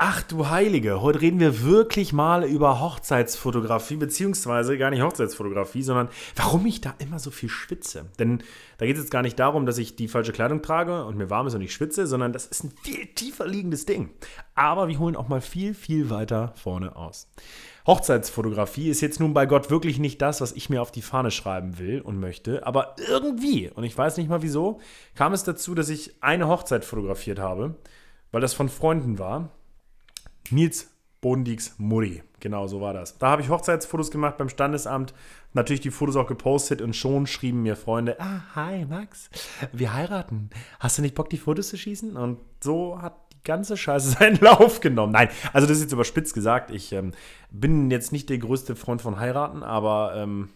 Ach du Heilige, heute reden wir wirklich mal über Hochzeitsfotografie, beziehungsweise gar nicht Hochzeitsfotografie, sondern warum ich da immer so viel schwitze. Denn da geht es jetzt gar nicht darum, dass ich die falsche Kleidung trage und mir warm ist und ich schwitze, sondern das ist ein viel tiefer liegendes Ding. Aber wir holen auch mal viel, viel weiter vorne aus. Hochzeitsfotografie ist jetzt nun bei Gott wirklich nicht das, was ich mir auf die Fahne schreiben will und möchte, aber irgendwie, und ich weiß nicht mal wieso, kam es dazu, dass ich eine Hochzeit fotografiert habe, weil das von Freunden war Nils Bodendiegs Muri. Genau so war das. Da habe ich Hochzeitsfotos gemacht beim Standesamt. Natürlich die Fotos auch gepostet und schon schrieben mir Freunde: Ah, hi Max, wir heiraten. Hast du nicht Bock, die Fotos zu schießen? Und so hat die ganze Scheiße seinen Lauf genommen. Nein, also das ist jetzt überspitzt gesagt. Ich ähm, bin jetzt nicht der größte Freund von heiraten, aber ähm,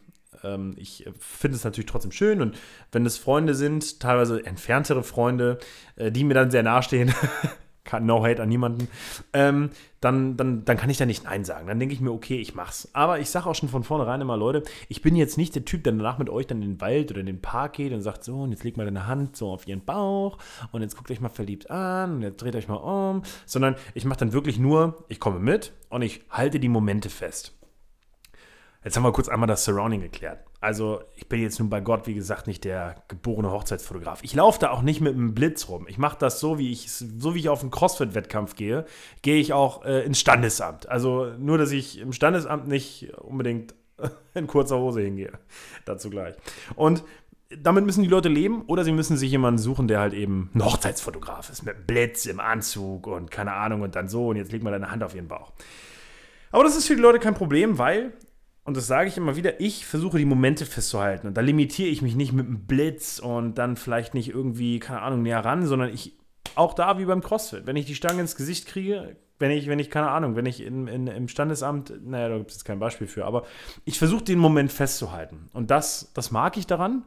ähm ich finde es natürlich trotzdem schön und wenn es Freunde sind, teilweise entferntere Freunde, äh, die mir dann sehr nahestehen, no hate an niemanden, ähm, dann, dann, dann kann ich da nicht Nein sagen. Dann denke ich mir, okay, ich mach's. Aber ich sage auch schon von vornherein immer, Leute, ich bin jetzt nicht der Typ, der danach mit euch dann in den Wald oder in den Park geht und sagt, so, und jetzt legt mal deine Hand so auf ihren Bauch und jetzt guckt euch mal verliebt an und jetzt dreht euch mal um, sondern ich mache dann wirklich nur, ich komme mit und ich halte die Momente fest. Jetzt haben wir kurz einmal das Surrounding geklärt. Also, ich bin jetzt nun bei Gott, wie gesagt, nicht der geborene Hochzeitsfotograf. Ich laufe da auch nicht mit einem Blitz rum. Ich mache das so, wie ich, so wie ich auf einen CrossFit-Wettkampf gehe, gehe ich auch äh, ins Standesamt. Also nur, dass ich im Standesamt nicht unbedingt in kurzer Hose hingehe. Dazu gleich. Und damit müssen die Leute leben oder sie müssen sich jemanden suchen, der halt eben ein Hochzeitsfotograf ist, mit Blitz im Anzug und keine Ahnung und dann so und jetzt leg mal deine Hand auf ihren Bauch. Aber das ist für die Leute kein Problem, weil und das sage ich immer wieder, ich versuche die Momente festzuhalten. Und da limitiere ich mich nicht mit einem Blitz und dann vielleicht nicht irgendwie, keine Ahnung, näher ran, sondern ich, auch da wie beim CrossFit, wenn ich die Stange ins Gesicht kriege, wenn ich, wenn ich, keine Ahnung, wenn ich in, in, im Standesamt, naja, da gibt es jetzt kein Beispiel für, aber ich versuche den Moment festzuhalten. Und das, das mag ich daran.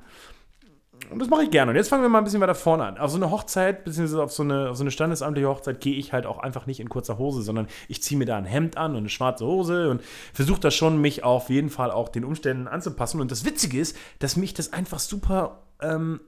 Und das mache ich gerne. Und jetzt fangen wir mal ein bisschen weiter vorne an. Auf so eine Hochzeit, beziehungsweise auf so eine, auf so eine standesamtliche Hochzeit, gehe ich halt auch einfach nicht in kurzer Hose, sondern ich ziehe mir da ein Hemd an und eine schwarze Hose und versuche da schon, mich auf jeden Fall auch den Umständen anzupassen. Und das Witzige ist, dass mich das einfach super, ähm,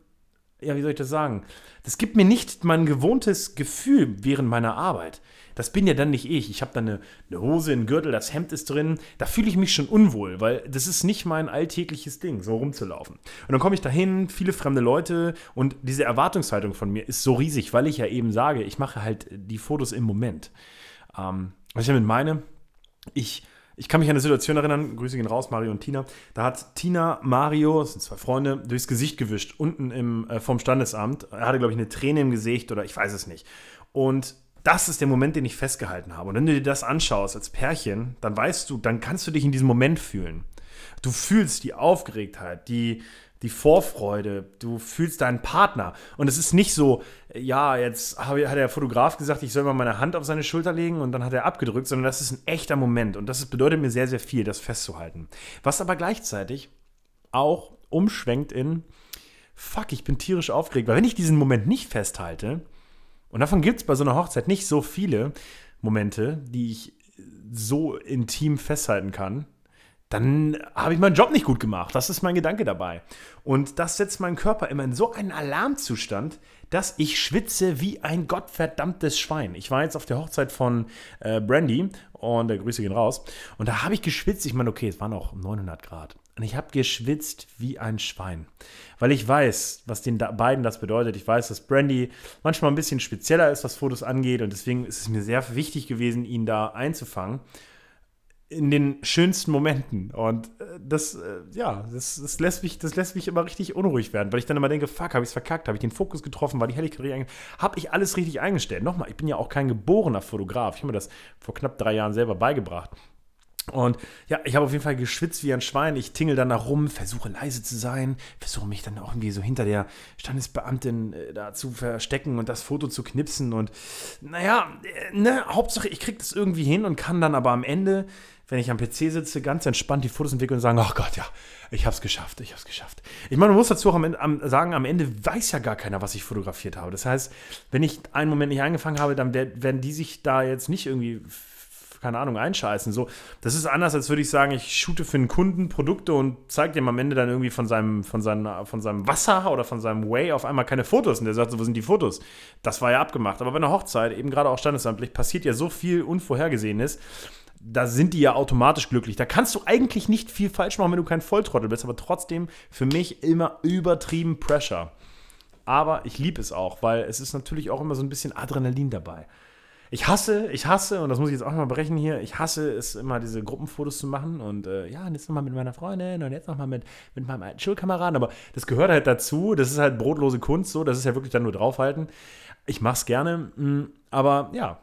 ja, wie soll ich das sagen? Das gibt mir nicht mein gewohntes Gefühl während meiner Arbeit das bin ja dann nicht ich. Ich habe dann eine, eine Hose, einen Gürtel, das Hemd ist drin. Da fühle ich mich schon unwohl, weil das ist nicht mein alltägliches Ding, so rumzulaufen. Und dann komme ich dahin, viele fremde Leute und diese Erwartungshaltung von mir ist so riesig, weil ich ja eben sage, ich mache halt die Fotos im Moment. Ähm, was ich damit meine, ich. Ich kann mich an eine Situation erinnern, Grüße gehen raus, Mario und Tina. Da hat Tina Mario, das sind zwei Freunde, durchs Gesicht gewischt, unten im, äh, vom Standesamt. Er hatte, glaube ich, eine Träne im Gesicht oder ich weiß es nicht. Und das ist der Moment, den ich festgehalten habe. Und wenn du dir das anschaust als Pärchen, dann weißt du, dann kannst du dich in diesem Moment fühlen. Du fühlst die Aufgeregtheit, die, die Vorfreude, du fühlst deinen Partner. Und es ist nicht so, ja, jetzt hat der Fotograf gesagt, ich soll mal meine Hand auf seine Schulter legen und dann hat er abgedrückt, sondern das ist ein echter Moment. Und das bedeutet mir sehr, sehr viel, das festzuhalten. Was aber gleichzeitig auch umschwenkt in, fuck, ich bin tierisch aufgeregt. Weil wenn ich diesen Moment nicht festhalte, und davon gibt es bei so einer Hochzeit nicht so viele Momente, die ich so intim festhalten kann. Dann habe ich meinen Job nicht gut gemacht. Das ist mein Gedanke dabei. Und das setzt meinen Körper immer in so einen Alarmzustand, dass ich schwitze wie ein gottverdammtes Schwein. Ich war jetzt auf der Hochzeit von äh, Brandy und der Grüße gehen raus. Und da habe ich geschwitzt. Ich meine, okay, es waren auch 900 Grad. Und ich habe geschwitzt wie ein Schwein. Weil ich weiß, was den beiden das bedeutet. Ich weiß, dass Brandy manchmal ein bisschen spezieller ist, was Fotos angeht. Und deswegen ist es mir sehr wichtig gewesen, ihn da einzufangen. In den schönsten Momenten. Und äh, das, äh, ja, das, das, lässt mich, das lässt mich immer richtig unruhig werden, weil ich dann immer denke, fuck, habe ich es verkackt, habe ich den Fokus getroffen, war die Helligkarriere habe ich alles richtig eingestellt. Nochmal, ich bin ja auch kein geborener Fotograf. Ich habe mir das vor knapp drei Jahren selber beigebracht. Und ja, ich habe auf jeden Fall geschwitzt wie ein Schwein. Ich tingel dann nach rum, versuche leise zu sein, versuche mich dann auch irgendwie so hinter der Standesbeamtin äh, da zu verstecken und das Foto zu knipsen. Und naja, äh, ne, Hauptsache, ich kriege das irgendwie hin und kann dann aber am Ende, wenn ich am PC sitze, ganz entspannt die Fotos entwickeln und sagen: Ach Gott, ja, ich habe es geschafft, ich habe es geschafft. Ich meine, man muss dazu auch am, am, sagen, am Ende weiß ja gar keiner, was ich fotografiert habe. Das heißt, wenn ich einen Moment nicht eingefangen habe, dann werden die sich da jetzt nicht irgendwie keine Ahnung, einscheißen. So, das ist anders, als würde ich sagen, ich shoote für einen Kunden Produkte und zeige dem am Ende dann irgendwie von seinem, von, seinem, von seinem Wasser oder von seinem Way auf einmal keine Fotos. Und der sagt so, wo sind die Fotos? Das war ja abgemacht. Aber bei einer Hochzeit, eben gerade auch standesamtlich, passiert ja so viel Unvorhergesehenes da sind die ja automatisch glücklich. Da kannst du eigentlich nicht viel falsch machen, wenn du kein Volltrottel bist, aber trotzdem für mich immer übertrieben Pressure. Aber ich liebe es auch, weil es ist natürlich auch immer so ein bisschen Adrenalin dabei. Ich hasse, ich hasse, und das muss ich jetzt auch mal brechen hier, ich hasse es immer, diese Gruppenfotos zu machen und äh, ja, und jetzt nochmal mit meiner Freundin und jetzt nochmal mit, mit meinem alten Schulkameraden, aber das gehört halt dazu, das ist halt brotlose Kunst so, das ist ja wirklich dann nur draufhalten. Ich mach's gerne, mm, aber ja,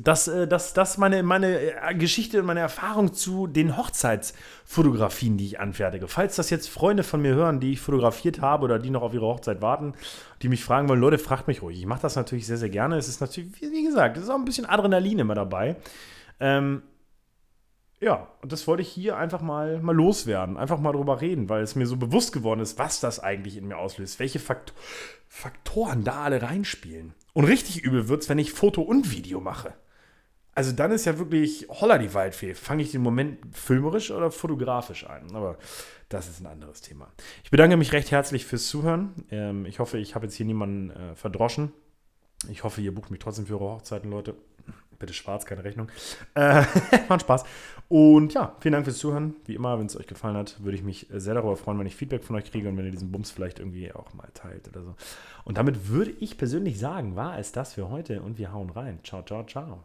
das, äh, das, das meine, meine äh, Geschichte und meine Erfahrung zu den Hochzeitsfotografien, die ich anfertige. Falls das jetzt Freunde von mir hören, die ich fotografiert habe oder die noch auf ihre Hochzeit warten, die mich fragen wollen, Leute, fragt mich ruhig. Ich mache das natürlich sehr, sehr gerne. Es ist natürlich, wie gesagt, es ist auch ein bisschen Adrenalin immer dabei. Ähm, ja, und das wollte ich hier einfach mal, mal loswerden, einfach mal drüber reden, weil es mir so bewusst geworden ist, was das eigentlich in mir auslöst, welche Fakt Faktoren da alle reinspielen. Und richtig übel wird es, wenn ich Foto und Video mache. Also dann ist ja wirklich holla die Waldfee. Fange ich den Moment filmerisch oder fotografisch ein? Aber das ist ein anderes Thema. Ich bedanke mich recht herzlich fürs Zuhören. Ähm, ich hoffe, ich habe jetzt hier niemanden äh, verdroschen. Ich hoffe, ihr bucht mich trotzdem für eure Hochzeiten, Leute. Bitte schwarz, keine Rechnung. Äh, war Spaß. Und ja, vielen Dank fürs Zuhören. Wie immer, wenn es euch gefallen hat, würde ich mich sehr darüber freuen, wenn ich Feedback von euch kriege und wenn ihr diesen Bums vielleicht irgendwie auch mal teilt oder so. Und damit würde ich persönlich sagen, war es das für heute und wir hauen rein. Ciao, ciao, ciao.